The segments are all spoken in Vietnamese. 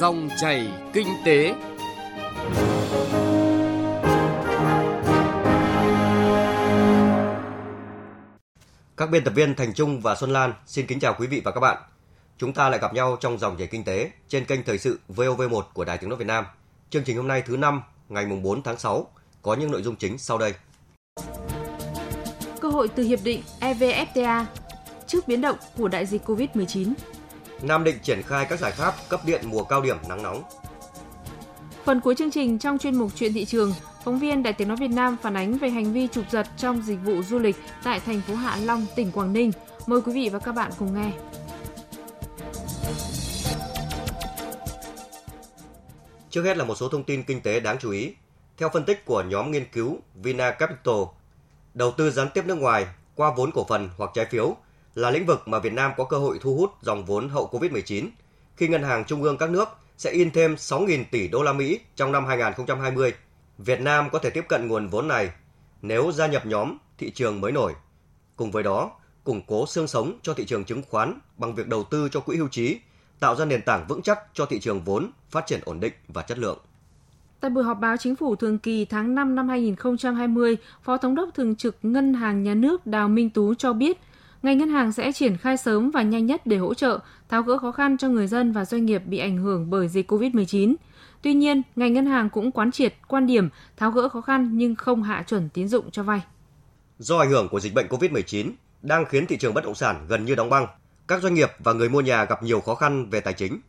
Dòng chảy kinh tế. Các biên tập viên Thành Trung và Xuân Lan xin kính chào quý vị và các bạn. Chúng ta lại gặp nhau trong dòng chảy kinh tế trên kênh thời sự VOV1 của Đài Tiếng nói Việt Nam. Chương trình hôm nay thứ năm, ngày mùng 4 tháng 6 có những nội dung chính sau đây. Cơ hội từ hiệp định EVFTA trước biến động của đại dịch COVID-19. Nam Định triển khai các giải pháp cấp điện mùa cao điểm nắng nóng. Phần cuối chương trình trong chuyên mục chuyện thị trường, phóng viên Đài Tiếng nói Việt Nam phản ánh về hành vi trục giật trong dịch vụ du lịch tại thành phố Hạ Long, tỉnh Quảng Ninh. Mời quý vị và các bạn cùng nghe. Trước hết là một số thông tin kinh tế đáng chú ý. Theo phân tích của nhóm nghiên cứu Vina Capital, đầu tư gián tiếp nước ngoài qua vốn cổ phần hoặc trái phiếu là lĩnh vực mà Việt Nam có cơ hội thu hút dòng vốn hậu Covid-19 khi ngân hàng trung ương các nước sẽ in thêm 6.000 tỷ đô la Mỹ trong năm 2020. Việt Nam có thể tiếp cận nguồn vốn này nếu gia nhập nhóm thị trường mới nổi. Cùng với đó, củng cố xương sống cho thị trường chứng khoán bằng việc đầu tư cho quỹ hưu trí, tạo ra nền tảng vững chắc cho thị trường vốn phát triển ổn định và chất lượng. Tại buổi họp báo chính phủ thường kỳ tháng 5 năm 2020, Phó Thống đốc Thường trực Ngân hàng Nhà nước Đào Minh Tú cho biết, ngành ngân hàng sẽ triển khai sớm và nhanh nhất để hỗ trợ, tháo gỡ khó khăn cho người dân và doanh nghiệp bị ảnh hưởng bởi dịch COVID-19. Tuy nhiên, ngành ngân hàng cũng quán triệt quan điểm tháo gỡ khó khăn nhưng không hạ chuẩn tín dụng cho vay. Do ảnh hưởng của dịch bệnh COVID-19 đang khiến thị trường bất động sản gần như đóng băng, các doanh nghiệp và người mua nhà gặp nhiều khó khăn về tài chính.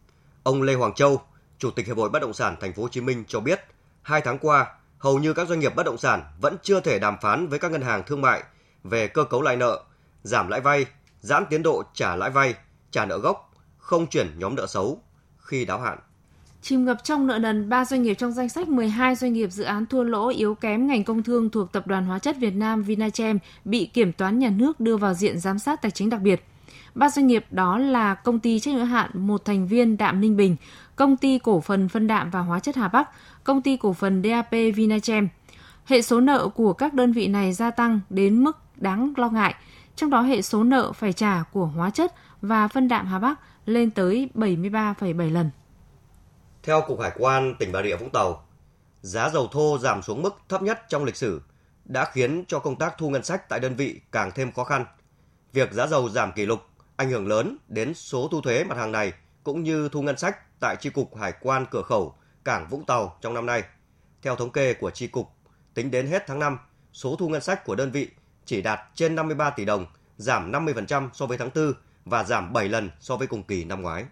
Ông Lê Hoàng Châu, Chủ tịch Hiệp hội Bất động sản Thành phố Hồ Chí Minh cho biết, hai tháng qua, hầu như các doanh nghiệp bất động sản vẫn chưa thể đàm phán với các ngân hàng thương mại về cơ cấu lại nợ, giảm lãi vay, giãn tiến độ trả lãi vay, trả nợ gốc, không chuyển nhóm nợ xấu khi đáo hạn. Chìm ngập trong nợ nần, 3 doanh nghiệp trong danh sách 12 doanh nghiệp dự án thua lỗ yếu kém ngành công thương thuộc Tập đoàn Hóa chất Việt Nam Vinachem bị Kiểm toán Nhà nước đưa vào diện giám sát tài chính đặc biệt. Ba doanh nghiệp đó là công ty trách nhiệm hạn một thành viên Đạm Ninh Bình, công ty cổ phần phân đạm và hóa chất Hà Bắc, công ty cổ phần DAP Vinachem. Hệ số nợ của các đơn vị này gia tăng đến mức đáng lo ngại, trong đó hệ số nợ phải trả của hóa chất và phân đạm Hà Bắc lên tới 73,7 lần. Theo Cục Hải quan tỉnh Bà Rịa Vũng Tàu, giá dầu thô giảm xuống mức thấp nhất trong lịch sử đã khiến cho công tác thu ngân sách tại đơn vị càng thêm khó khăn. Việc giá dầu giảm kỷ lục ảnh hưởng lớn đến số thu thuế mặt hàng này cũng như thu ngân sách tại Chi cục Hải quan cửa khẩu Cảng Vũng Tàu trong năm nay. Theo thống kê của Chi cục, tính đến hết tháng 5, số thu ngân sách của đơn vị chỉ đạt trên 53 tỷ đồng, giảm 50% so với tháng 4 và giảm 7 lần so với cùng kỳ năm ngoái.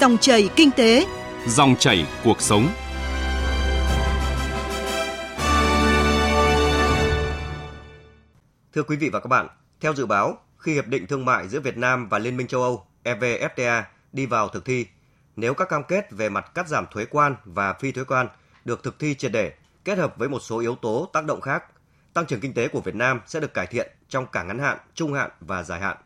Dòng chảy kinh tế, dòng chảy cuộc sống. Thưa quý vị và các bạn, theo dự báo, khi hiệp định thương mại giữa Việt Nam và Liên minh châu Âu EVFTA đi vào thực thi, nếu các cam kết về mặt cắt giảm thuế quan và phi thuế quan được thực thi triệt để, kết hợp với một số yếu tố tác động khác, tăng trưởng kinh tế của Việt Nam sẽ được cải thiện trong cả ngắn hạn, trung hạn và dài hạn.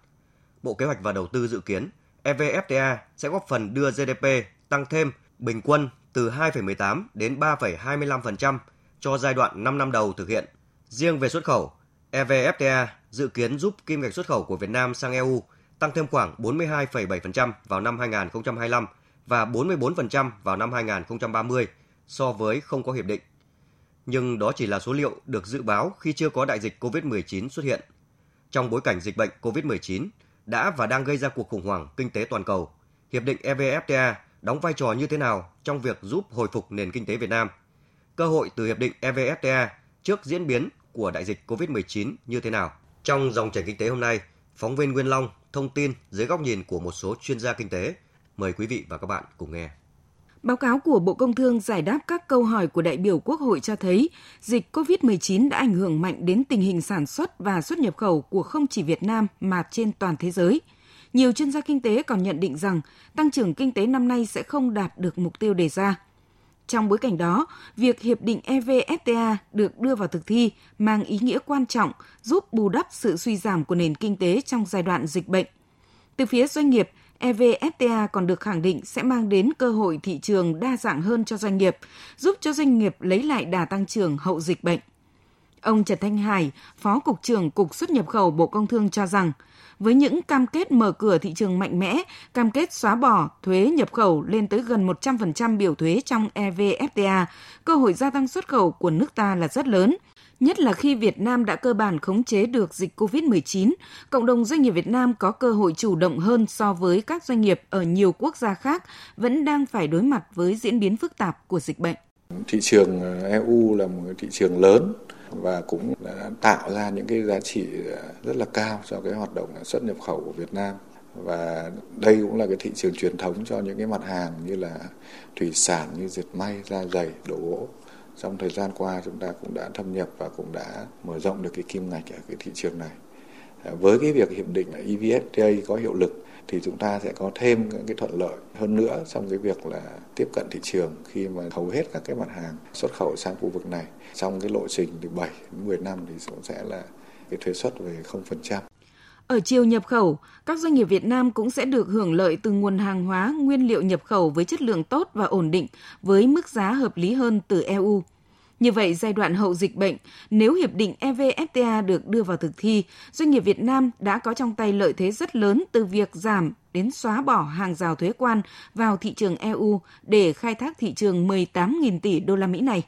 Bộ Kế hoạch và Đầu tư dự kiến EVFTA sẽ góp phần đưa GDP tăng thêm bình quân từ 2,18 đến 3,25% cho giai đoạn 5 năm đầu thực hiện. Riêng về xuất khẩu, EVFTA dự kiến giúp kim ngạch xuất khẩu của Việt Nam sang EU tăng thêm khoảng 42,7% vào năm 2025 và 44% vào năm 2030 so với không có hiệp định. Nhưng đó chỉ là số liệu được dự báo khi chưa có đại dịch COVID-19 xuất hiện. Trong bối cảnh dịch bệnh COVID-19 đã và đang gây ra cuộc khủng hoảng kinh tế toàn cầu, hiệp định EVFTA đóng vai trò như thế nào trong việc giúp hồi phục nền kinh tế Việt Nam? Cơ hội từ hiệp định EVFTA trước diễn biến của đại dịch COVID-19 như thế nào? Trong dòng chảy kinh tế hôm nay, phóng viên Nguyên Long thông tin dưới góc nhìn của một số chuyên gia kinh tế. Mời quý vị và các bạn cùng nghe. Báo cáo của Bộ Công Thương giải đáp các câu hỏi của đại biểu Quốc hội cho thấy dịch COVID-19 đã ảnh hưởng mạnh đến tình hình sản xuất và xuất nhập khẩu của không chỉ Việt Nam mà trên toàn thế giới. Nhiều chuyên gia kinh tế còn nhận định rằng tăng trưởng kinh tế năm nay sẽ không đạt được mục tiêu đề ra. Trong bối cảnh đó, việc hiệp định EVFTA được đưa vào thực thi mang ý nghĩa quan trọng giúp bù đắp sự suy giảm của nền kinh tế trong giai đoạn dịch bệnh. Từ phía doanh nghiệp, EVFTA còn được khẳng định sẽ mang đến cơ hội thị trường đa dạng hơn cho doanh nghiệp, giúp cho doanh nghiệp lấy lại đà tăng trưởng hậu dịch bệnh. Ông Trần Thanh Hải, Phó Cục trưởng Cục xuất nhập khẩu Bộ Công Thương cho rằng, với những cam kết mở cửa thị trường mạnh mẽ, cam kết xóa bỏ thuế nhập khẩu lên tới gần 100% biểu thuế trong EVFTA, cơ hội gia tăng xuất khẩu của nước ta là rất lớn – nhất là khi Việt Nam đã cơ bản khống chế được dịch COVID-19, cộng đồng doanh nghiệp Việt Nam có cơ hội chủ động hơn so với các doanh nghiệp ở nhiều quốc gia khác vẫn đang phải đối mặt với diễn biến phức tạp của dịch bệnh. Thị trường ờ, EU là một thị trường lớn và cũng đã tạo ra những cái giá trị ờ, rất là cao cho cái hoạt động xuất nhập khẩu của Việt Nam và đây cũng là cái thị trường truyền thống cho những cái mặt hàng như là thủy sản như dệt may, da giày, đồ gỗ trong thời gian qua, chúng ta cũng đã thâm nhập và cũng đã mở rộng được cái kim ngạch ở cái thị trường này à, với cái việc hiệp định EVFTA có hiệu lực thì chúng ta sẽ có thêm những cái thuận lợi hơn nữa trong cái việc là tiếp cận thị trường khi mà hầu hết các cái mặt hàng xuất khẩu sang khu vực này trong cái lộ trình từ 7 đến 10 năm thì cũng sẽ là cái thuế suất về 0%. Ở chiều nhập khẩu, các doanh nghiệp Việt Nam cũng sẽ được hưởng lợi từ nguồn hàng hóa, nguyên liệu nhập khẩu với chất lượng tốt và ổn định với mức giá hợp lý hơn từ EU. Như vậy, giai đoạn hậu dịch bệnh, nếu hiệp định EVFTA được đưa vào thực thi, doanh nghiệp Việt Nam đã có trong tay lợi thế rất lớn từ việc giảm đến xóa bỏ hàng rào thuế quan vào thị trường EU để khai thác thị trường 18.000 tỷ đô la Mỹ này.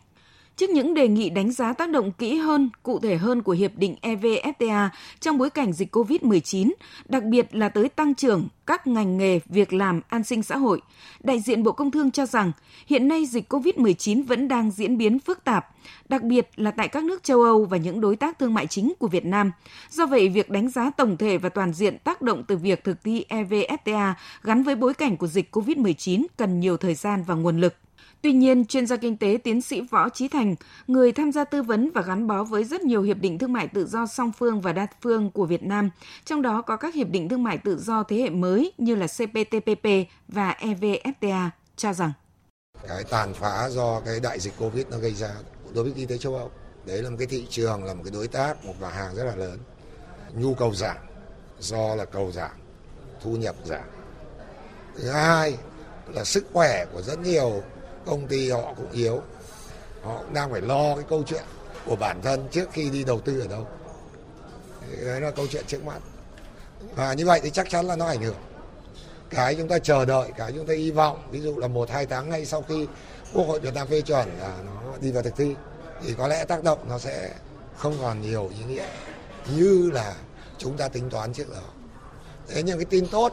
Trước những đề nghị đánh giá tác động kỹ hơn, cụ thể hơn của Hiệp định EVFTA trong bối cảnh dịch COVID-19, đặc biệt là tới tăng trưởng các ngành nghề, việc làm, an sinh xã hội, đại diện Bộ Công Thương cho rằng hiện nay dịch COVID-19 vẫn đang diễn biến phức tạp, đặc biệt là tại các nước châu Âu và những đối tác thương mại chính của Việt Nam. Do vậy, việc đánh giá tổng thể và toàn diện tác động từ việc thực thi EVFTA gắn với bối cảnh của dịch COVID-19 cần nhiều thời gian và nguồn lực. Tuy nhiên, chuyên gia kinh tế tiến sĩ Võ Trí Thành, người tham gia tư vấn và gắn bó với rất nhiều hiệp định thương mại tự do song phương và đa phương của Việt Nam, trong đó có các hiệp định thương mại tự do thế hệ mới như là CPTPP và EVFTA, cho rằng cái tàn phá do cái đại dịch Covid nó gây ra đối với kinh tế châu Âu. Đấy là một cái thị trường, là một cái đối tác, một mặt hàng rất là lớn. Nhu cầu giảm do là cầu giảm, thu nhập giảm. Thứ hai là sức khỏe của rất nhiều công ty họ cũng yếu. Họ cũng đang phải lo cái câu chuyện của bản thân trước khi đi đầu tư ở đâu. Đấy là câu chuyện trước mắt. Và như vậy thì chắc chắn là nó ảnh hưởng. Cái chúng ta chờ đợi, cái chúng ta hy vọng, ví dụ là một, hai tháng ngay sau khi quốc hội Việt Nam phê chuẩn là nó đi vào thực thi, thì có lẽ tác động nó sẽ không còn nhiều ý nghĩa như là chúng ta tính toán trước đó. Thế nhưng cái tin tốt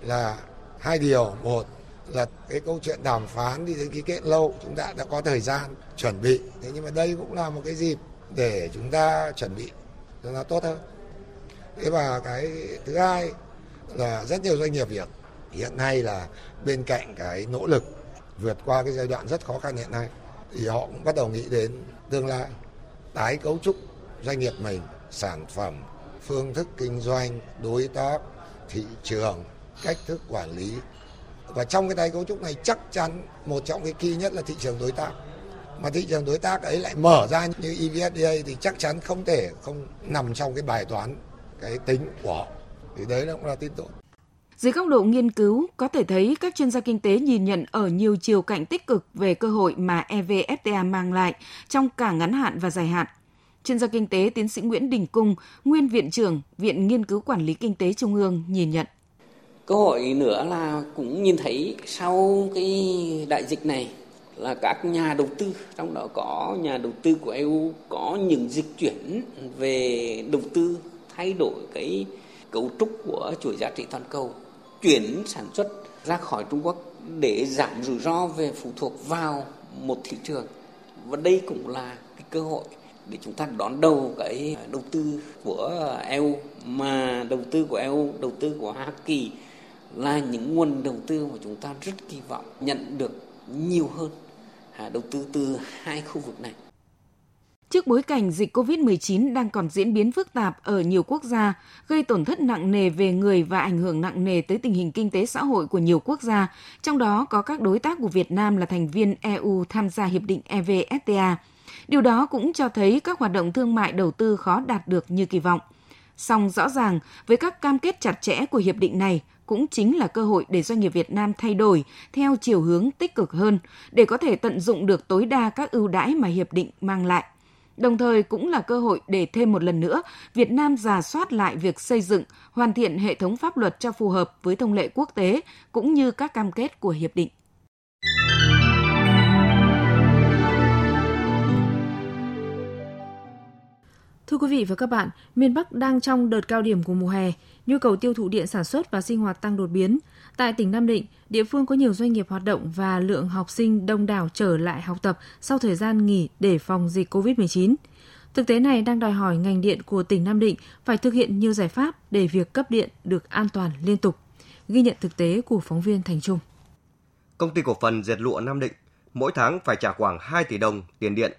là hai điều. Một là cái câu chuyện đàm phán đi đến ký kết lâu, chúng ta đã có thời gian chuẩn bị. Thế nhưng mà đây cũng là một cái dịp để chúng ta chuẩn bị cho nó tốt hơn. Thế và cái thứ hai là rất nhiều doanh nghiệp việt hiện nay là bên cạnh cái nỗ lực vượt qua cái giai đoạn rất khó khăn hiện nay, thì họ cũng bắt đầu nghĩ đến tương lai. Tái cấu trúc doanh nghiệp mình, sản phẩm, phương thức kinh doanh, đối tác, thị trường, cách thức quản lý và trong cái tái cấu trúc này chắc chắn một trong cái key nhất là thị trường đối tác. Mà thị trường đối tác ấy lại mở ra như EVFTA thì chắc chắn không thể không nằm trong cái bài toán cái tính của họ. Thì đấy cũng là tin tốt. Dưới góc độ nghiên cứu, có thể thấy các chuyên gia kinh tế nhìn nhận ở nhiều chiều cạnh tích cực về cơ hội mà EVFTA mang lại trong cả ngắn hạn và dài hạn. Chuyên gia kinh tế tiến sĩ Nguyễn Đình Cung, nguyên viện trưởng Viện Nghiên cứu Quản lý Kinh tế Trung ương nhìn nhận cơ hội nữa là cũng nhìn thấy sau cái đại dịch này là các nhà đầu tư, trong đó có nhà đầu tư của EU có những dịch chuyển về đầu tư, thay đổi cái cấu trúc của chuỗi giá trị toàn cầu, chuyển sản xuất ra khỏi Trung Quốc để giảm rủi ro về phụ thuộc vào một thị trường. Và đây cũng là cái cơ hội để chúng ta đón đầu cái đầu tư của EU mà đầu tư của EU đầu tư của Hoa Kỳ là những nguồn đầu tư mà chúng ta rất kỳ vọng nhận được nhiều hơn à, đầu tư từ hai khu vực này. Trước bối cảnh dịch COVID-19 đang còn diễn biến phức tạp ở nhiều quốc gia, gây tổn thất nặng nề về người và ảnh hưởng nặng nề tới tình hình kinh tế xã hội của nhiều quốc gia, trong đó có các đối tác của Việt Nam là thành viên EU tham gia hiệp định EVFTA. Điều đó cũng cho thấy các hoạt động thương mại đầu tư khó đạt được như kỳ vọng. Song rõ ràng, với các cam kết chặt chẽ của hiệp định này, cũng chính là cơ hội để doanh nghiệp Việt Nam thay đổi theo chiều hướng tích cực hơn để có thể tận dụng được tối đa các ưu đãi mà hiệp định mang lại. đồng thời cũng là cơ hội để thêm một lần nữa Việt Nam giả soát lại việc xây dựng, hoàn thiện hệ thống pháp luật cho phù hợp với thông lệ quốc tế cũng như các cam kết của hiệp định. Thưa quý vị và các bạn, miền Bắc đang trong đợt cao điểm của mùa hè, nhu cầu tiêu thụ điện sản xuất và sinh hoạt tăng đột biến. Tại tỉnh Nam Định, địa phương có nhiều doanh nghiệp hoạt động và lượng học sinh đông đảo trở lại học tập sau thời gian nghỉ để phòng dịch COVID-19. Thực tế này đang đòi hỏi ngành điện của tỉnh Nam Định phải thực hiện nhiều giải pháp để việc cấp điện được an toàn liên tục. Ghi nhận thực tế của phóng viên Thành Trung. Công ty cổ phần dệt lụa Nam Định mỗi tháng phải trả khoảng 2 tỷ đồng tiền điện.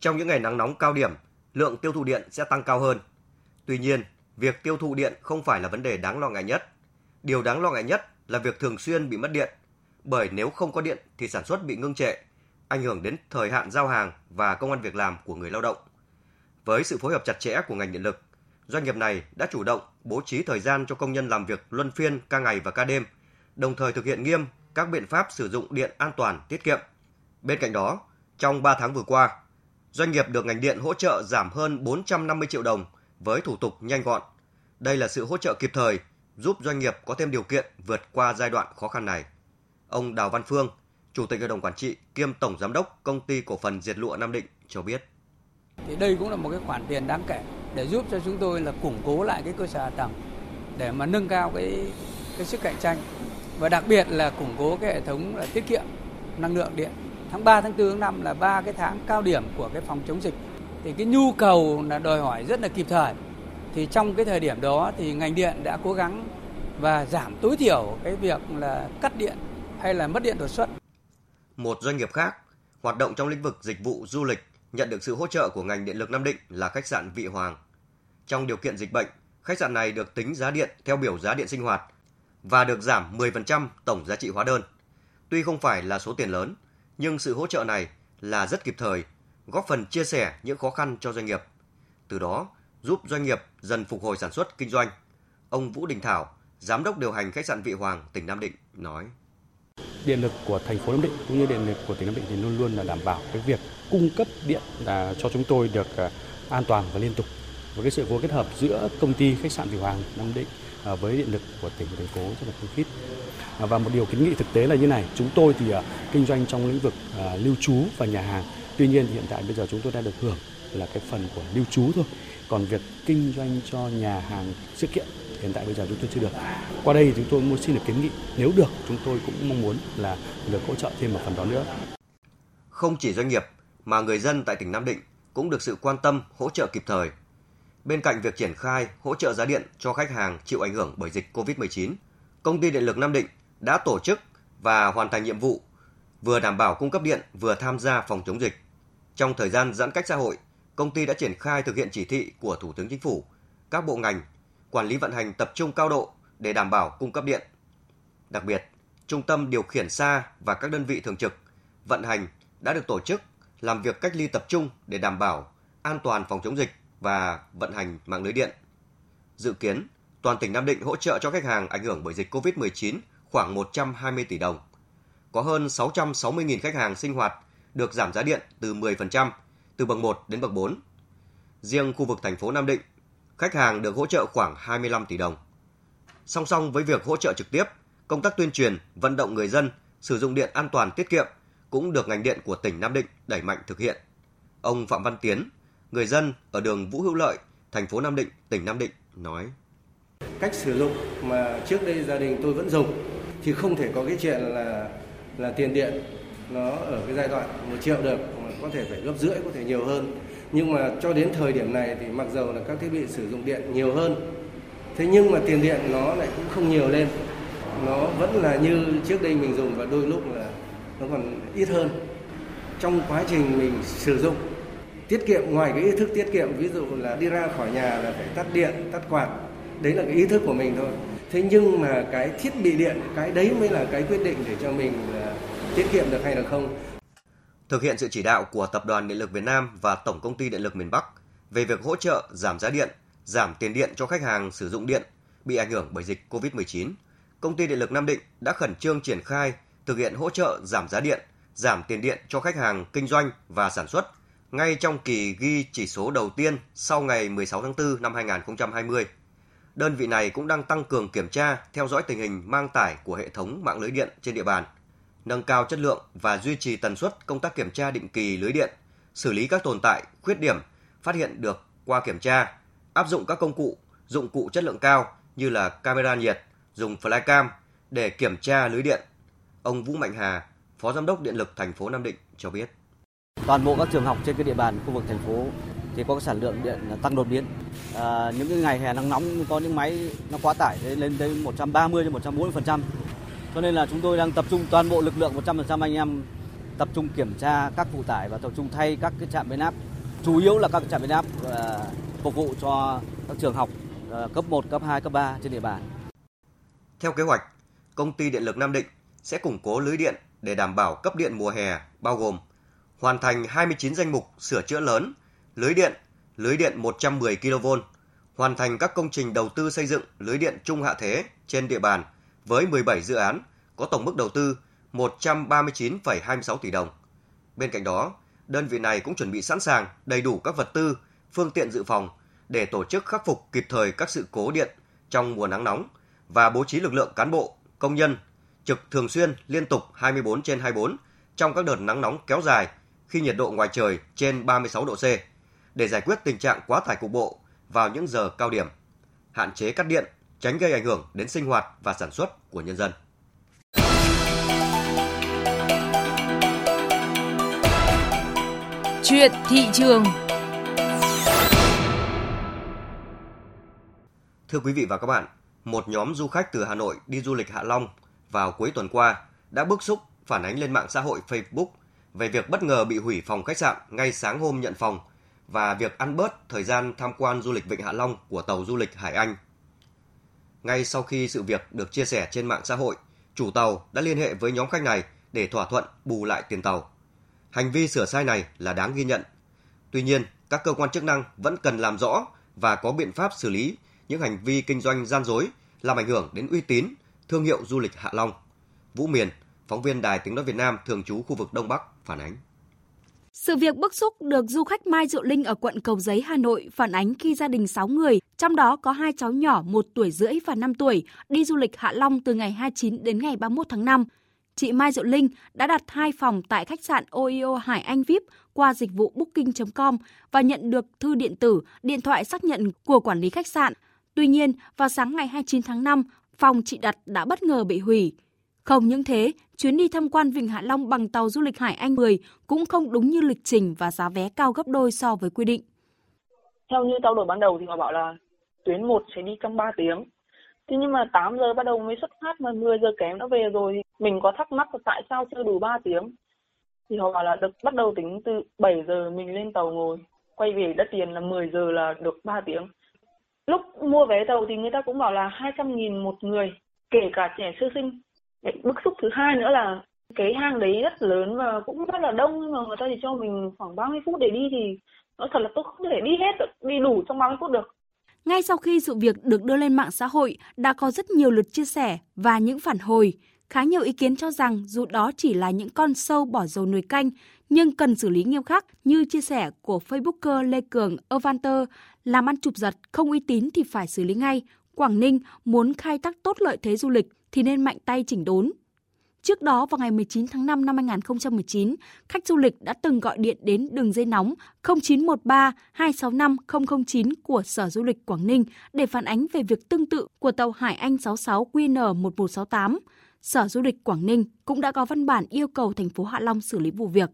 Trong những ngày nắng nóng cao điểm, lượng tiêu thụ điện sẽ tăng cao hơn. Tuy nhiên, việc tiêu thụ điện không phải là vấn đề đáng lo ngại nhất. Điều đáng lo ngại nhất là việc thường xuyên bị mất điện, bởi nếu không có điện thì sản xuất bị ngưng trệ, ảnh hưởng đến thời hạn giao hàng và công an việc làm của người lao động. Với sự phối hợp chặt chẽ của ngành điện lực, doanh nghiệp này đã chủ động bố trí thời gian cho công nhân làm việc luân phiên ca ngày và ca đêm, đồng thời thực hiện nghiêm các biện pháp sử dụng điện an toàn, tiết kiệm. Bên cạnh đó, trong 3 tháng vừa qua, doanh nghiệp được ngành điện hỗ trợ giảm hơn 450 triệu đồng với thủ tục nhanh gọn. Đây là sự hỗ trợ kịp thời giúp doanh nghiệp có thêm điều kiện vượt qua giai đoạn khó khăn này. Ông Đào Văn Phương, Chủ tịch Hội đồng Quản trị kiêm Tổng Giám đốc Công ty Cổ phần Diệt Lụa Nam Định cho biết. Thì đây cũng là một cái khoản tiền đáng kể để giúp cho chúng tôi là củng cố lại cái cơ sở hạ tầng để mà nâng cao cái cái sức cạnh tranh và đặc biệt là củng cố cái hệ thống là tiết kiệm năng lượng điện. Tháng 3, tháng 4, tháng 5 là ba cái tháng cao điểm của cái phòng chống dịch. Thì cái nhu cầu là đòi hỏi rất là kịp thời. Thì trong cái thời điểm đó thì ngành điện đã cố gắng và giảm tối thiểu cái việc là cắt điện hay là mất điện đột xuất. Một doanh nghiệp khác hoạt động trong lĩnh vực dịch vụ du lịch nhận được sự hỗ trợ của ngành điện lực Nam Định là khách sạn Vị Hoàng. Trong điều kiện dịch bệnh, khách sạn này được tính giá điện theo biểu giá điện sinh hoạt và được giảm 10% tổng giá trị hóa đơn. Tuy không phải là số tiền lớn, nhưng sự hỗ trợ này là rất kịp thời, góp phần chia sẻ những khó khăn cho doanh nghiệp. Từ đó, giúp doanh nghiệp dần phục hồi sản xuất kinh doanh. Ông Vũ Đình Thảo, giám đốc điều hành khách sạn Vị Hoàng, tỉnh Nam Định nói: Điện lực của thành phố Nam Định cũng như điện lực của tỉnh Nam Định thì luôn luôn là đảm bảo cái việc cung cấp điện là cho chúng tôi được à, an toàn và liên tục. Với cái sự phối kết hợp giữa công ty khách sạn Vị Hoàng Nam Định À, với điện lực của tỉnh và thành phố rất là khăng khít. À, và một điều kiến nghị thực tế là như này, chúng tôi thì à, kinh doanh trong lĩnh vực lưu trú và nhà hàng. Tuy nhiên hiện tại bây giờ chúng tôi đang được hưởng là cái phần của lưu trú thôi. Còn việc kinh doanh cho nhà hàng sự kiện hiện tại bây giờ chúng tôi chưa được. Qua đây chúng tôi muốn xin được kiến nghị nếu được chúng tôi cũng mong muốn là được hỗ trợ thêm một phần đó nữa. Không chỉ doanh nghiệp mà người dân tại tỉnh Nam Định cũng được sự quan tâm hỗ trợ kịp thời. Bên cạnh việc triển khai hỗ trợ giá điện cho khách hàng chịu ảnh hưởng bởi dịch COVID-19, công ty điện lực Nam Định đã tổ chức và hoàn thành nhiệm vụ vừa đảm bảo cung cấp điện vừa tham gia phòng chống dịch. Trong thời gian giãn cách xã hội, công ty đã triển khai thực hiện chỉ thị của Thủ tướng Chính phủ, các bộ ngành quản lý vận hành tập trung cao độ để đảm bảo cung cấp điện. Đặc biệt, trung tâm điều khiển xa và các đơn vị thường trực vận hành đã được tổ chức làm việc cách ly tập trung để đảm bảo an toàn phòng chống dịch và vận hành mạng lưới điện. Dự kiến, toàn tỉnh Nam Định hỗ trợ cho khách hàng ảnh hưởng bởi dịch COVID-19 khoảng 120 tỷ đồng. Có hơn 660.000 khách hàng sinh hoạt được giảm giá điện từ 10%, từ bậc 1 đến bậc 4. Riêng khu vực thành phố Nam Định khách hàng được hỗ trợ khoảng 25 tỷ đồng. Song song với việc hỗ trợ trực tiếp, công tác tuyên truyền, vận động người dân sử dụng điện an toàn tiết kiệm cũng được ngành điện của tỉnh Nam Định đẩy mạnh thực hiện. Ông Phạm Văn Tiến, người dân ở đường Vũ Hữu Lợi, thành phố Nam Định, tỉnh Nam Định nói: Cách sử dụng mà trước đây gia đình tôi vẫn dùng thì không thể có cái chuyện là là tiền điện nó ở cái giai đoạn một triệu được mà có thể phải gấp rưỡi có thể nhiều hơn. Nhưng mà cho đến thời điểm này thì mặc dầu là các thiết bị sử dụng điện nhiều hơn thế nhưng mà tiền điện nó lại cũng không nhiều lên. Nó vẫn là như trước đây mình dùng và đôi lúc là nó còn ít hơn. Trong quá trình mình sử dụng tiết kiệm ngoài cái ý thức tiết kiệm ví dụ là đi ra khỏi nhà là phải tắt điện tắt quạt đấy là cái ý thức của mình thôi. Thế nhưng mà cái thiết bị điện cái đấy mới là cái quyết định để cho mình là tiết kiệm được hay là không? Thực hiện sự chỉ đạo của Tập đoàn Điện lực Việt Nam và Tổng công ty Điện lực miền Bắc về việc hỗ trợ giảm giá điện, giảm tiền điện cho khách hàng sử dụng điện bị ảnh hưởng bởi dịch COVID-19, công ty Điện lực Nam Định đã khẩn trương triển khai thực hiện hỗ trợ giảm giá điện, giảm tiền điện cho khách hàng kinh doanh và sản xuất ngay trong kỳ ghi chỉ số đầu tiên sau ngày 16 tháng 4 năm 2020. Đơn vị này cũng đang tăng cường kiểm tra, theo dõi tình hình mang tải của hệ thống mạng lưới điện trên địa bàn, nâng cao chất lượng và duy trì tần suất công tác kiểm tra định kỳ lưới điện, xử lý các tồn tại, khuyết điểm phát hiện được qua kiểm tra, áp dụng các công cụ, dụng cụ chất lượng cao như là camera nhiệt, dùng flycam để kiểm tra lưới điện. Ông Vũ Mạnh Hà, Phó Giám đốc Điện lực thành phố Nam Định cho biết. Toàn bộ các trường học trên cái địa bàn khu vực thành phố thì có cái sản lượng điện tăng đột biến. À, những cái ngày hè nắng nóng có những máy nó quá tải lên tới 130 đến 140 phần trăm. Cho nên là chúng tôi đang tập trung toàn bộ lực lượng 100 phần trăm anh em tập trung kiểm tra các phụ tải và tập trung thay các cái trạm biến áp. Chủ yếu là các trạm biến áp à, phục vụ cho các trường học à, cấp 1, cấp 2, cấp 3 trên địa bàn. Theo kế hoạch, công ty điện lực Nam Định sẽ củng cố lưới điện để đảm bảo cấp điện mùa hè bao gồm hoàn thành 29 danh mục sửa chữa lớn, lưới điện, lưới điện 110 kV, hoàn thành các công trình đầu tư xây dựng lưới điện trung hạ thế trên địa bàn với 17 dự án có tổng mức đầu tư 139,26 tỷ đồng. Bên cạnh đó, đơn vị này cũng chuẩn bị sẵn sàng đầy đủ các vật tư, phương tiện dự phòng để tổ chức khắc phục kịp thời các sự cố điện trong mùa nắng nóng và bố trí lực lượng cán bộ, công nhân trực thường xuyên liên tục 24 trên 24 trong các đợt nắng nóng kéo dài khi nhiệt độ ngoài trời trên 36 độ C để giải quyết tình trạng quá tải cục bộ vào những giờ cao điểm, hạn chế cắt điện, tránh gây ảnh hưởng đến sinh hoạt và sản xuất của nhân dân. Chuyện thị trường Thưa quý vị và các bạn, một nhóm du khách từ Hà Nội đi du lịch Hạ Long vào cuối tuần qua đã bức xúc phản ánh lên mạng xã hội Facebook về việc bất ngờ bị hủy phòng khách sạn ngay sáng hôm nhận phòng và việc ăn bớt thời gian tham quan du lịch Vịnh Hạ Long của tàu du lịch Hải Anh. Ngay sau khi sự việc được chia sẻ trên mạng xã hội, chủ tàu đã liên hệ với nhóm khách này để thỏa thuận bù lại tiền tàu. Hành vi sửa sai này là đáng ghi nhận. Tuy nhiên, các cơ quan chức năng vẫn cần làm rõ và có biện pháp xử lý những hành vi kinh doanh gian dối làm ảnh hưởng đến uy tín, thương hiệu du lịch Hạ Long. Vũ Miền, phóng viên Đài Tiếng Nói Việt Nam thường trú khu vực Đông Bắc phản ánh. Sự việc bức xúc được du khách Mai Diệu Linh ở quận Cầu Giấy, Hà Nội phản ánh khi gia đình 6 người, trong đó có hai cháu nhỏ 1 tuổi rưỡi và 5 tuổi, đi du lịch Hạ Long từ ngày 29 đến ngày 31 tháng 5. Chị Mai Diệu Linh đã đặt hai phòng tại khách sạn OIO Hải Anh VIP qua dịch vụ booking.com và nhận được thư điện tử, điện thoại xác nhận của quản lý khách sạn. Tuy nhiên, vào sáng ngày 29 tháng 5, phòng chị đặt đã bất ngờ bị hủy. Không những thế, chuyến đi tham quan Vịnh Hạ Long bằng tàu du lịch Hải Anh 10 cũng không đúng như lịch trình và giá vé cao gấp đôi so với quy định. Theo như trao đổi ban đầu thì họ bảo là tuyến 1 sẽ đi trong 3 tiếng. Thế nhưng mà 8 giờ bắt đầu mới xuất phát mà 10 giờ kém đã về rồi. Mình có thắc mắc là tại sao chưa đủ 3 tiếng. Thì họ bảo là được bắt đầu tính từ 7 giờ mình lên tàu ngồi. Quay về đất tiền là 10 giờ là được 3 tiếng. Lúc mua vé tàu thì người ta cũng bảo là 200.000 một người, kể cả trẻ sơ sinh bức xúc thứ hai nữa là cái hang đấy rất lớn và cũng rất là đông nhưng mà người ta chỉ cho mình khoảng 30 phút để đi thì nói thật là tôi không thể đi hết được, đi đủ trong 30 phút được. Ngay sau khi sự việc được đưa lên mạng xã hội, đã có rất nhiều lượt chia sẻ và những phản hồi. Khá nhiều ý kiến cho rằng dù đó chỉ là những con sâu bỏ dầu nồi canh, nhưng cần xử lý nghiêm khắc như chia sẻ của Facebooker Lê Cường Evanter, làm ăn chụp giật không uy tín thì phải xử lý ngay. Quảng Ninh muốn khai thác tốt lợi thế du lịch thì nên mạnh tay chỉnh đốn. Trước đó vào ngày 19 tháng 5 năm 2019, khách du lịch đã từng gọi điện đến đường dây nóng 0913 265 009 của Sở Du lịch Quảng Ninh để phản ánh về việc tương tự của tàu Hải Anh 66 QN 1168. Sở Du lịch Quảng Ninh cũng đã có văn bản yêu cầu thành phố Hạ Long xử lý vụ việc.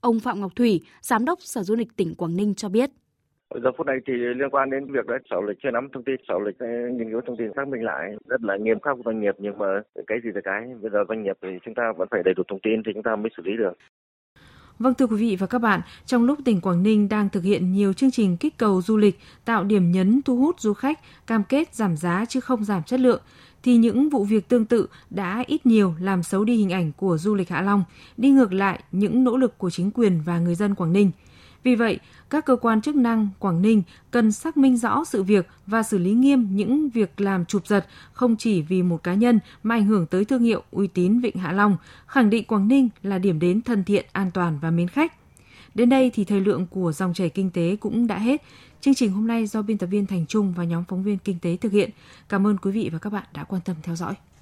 Ông Phạm Ngọc Thủy, Giám đốc Sở Du lịch tỉnh Quảng Ninh cho biết. Giờ phút này thì liên quan đến việc đấy, sở lịch chưa nắm thông tin, sở lịch ờ, nghiên cứu thông tin xác minh lại. Rất là nghiêm khắc của doanh nghiệp nhưng mà cái gì là cái. Bây giờ doanh nghiệp thì chúng ta vẫn phải đầy đủ thông tin thì chúng ta mới xử lý được. Vâng thưa quý vị và các bạn, trong lúc tỉnh Quảng Ninh đang thực hiện nhiều chương trình kích cầu du lịch, tạo điểm nhấn thu hút du khách, cam kết giảm giá chứ không giảm chất lượng, thì những vụ việc tương tự đã ít nhiều làm xấu đi hình ảnh của du lịch Hạ Long, đi ngược lại những nỗ lực của chính quyền và người dân Quảng Ninh – vì vậy, các cơ quan chức năng Quảng Ninh cần xác minh rõ sự việc và xử lý nghiêm những việc làm chụp giật không chỉ vì một cá nhân mà ảnh hưởng tới thương hiệu uy tín Vịnh Hạ Long, khẳng định Quảng Ninh là điểm đến thân thiện, an toàn và mến khách. Đến đây thì thời lượng của dòng chảy kinh tế cũng đã hết. Chương trình hôm nay do biên tập viên Thành Trung và nhóm phóng viên kinh tế thực hiện. Cảm ơn quý vị và các bạn đã quan tâm theo dõi.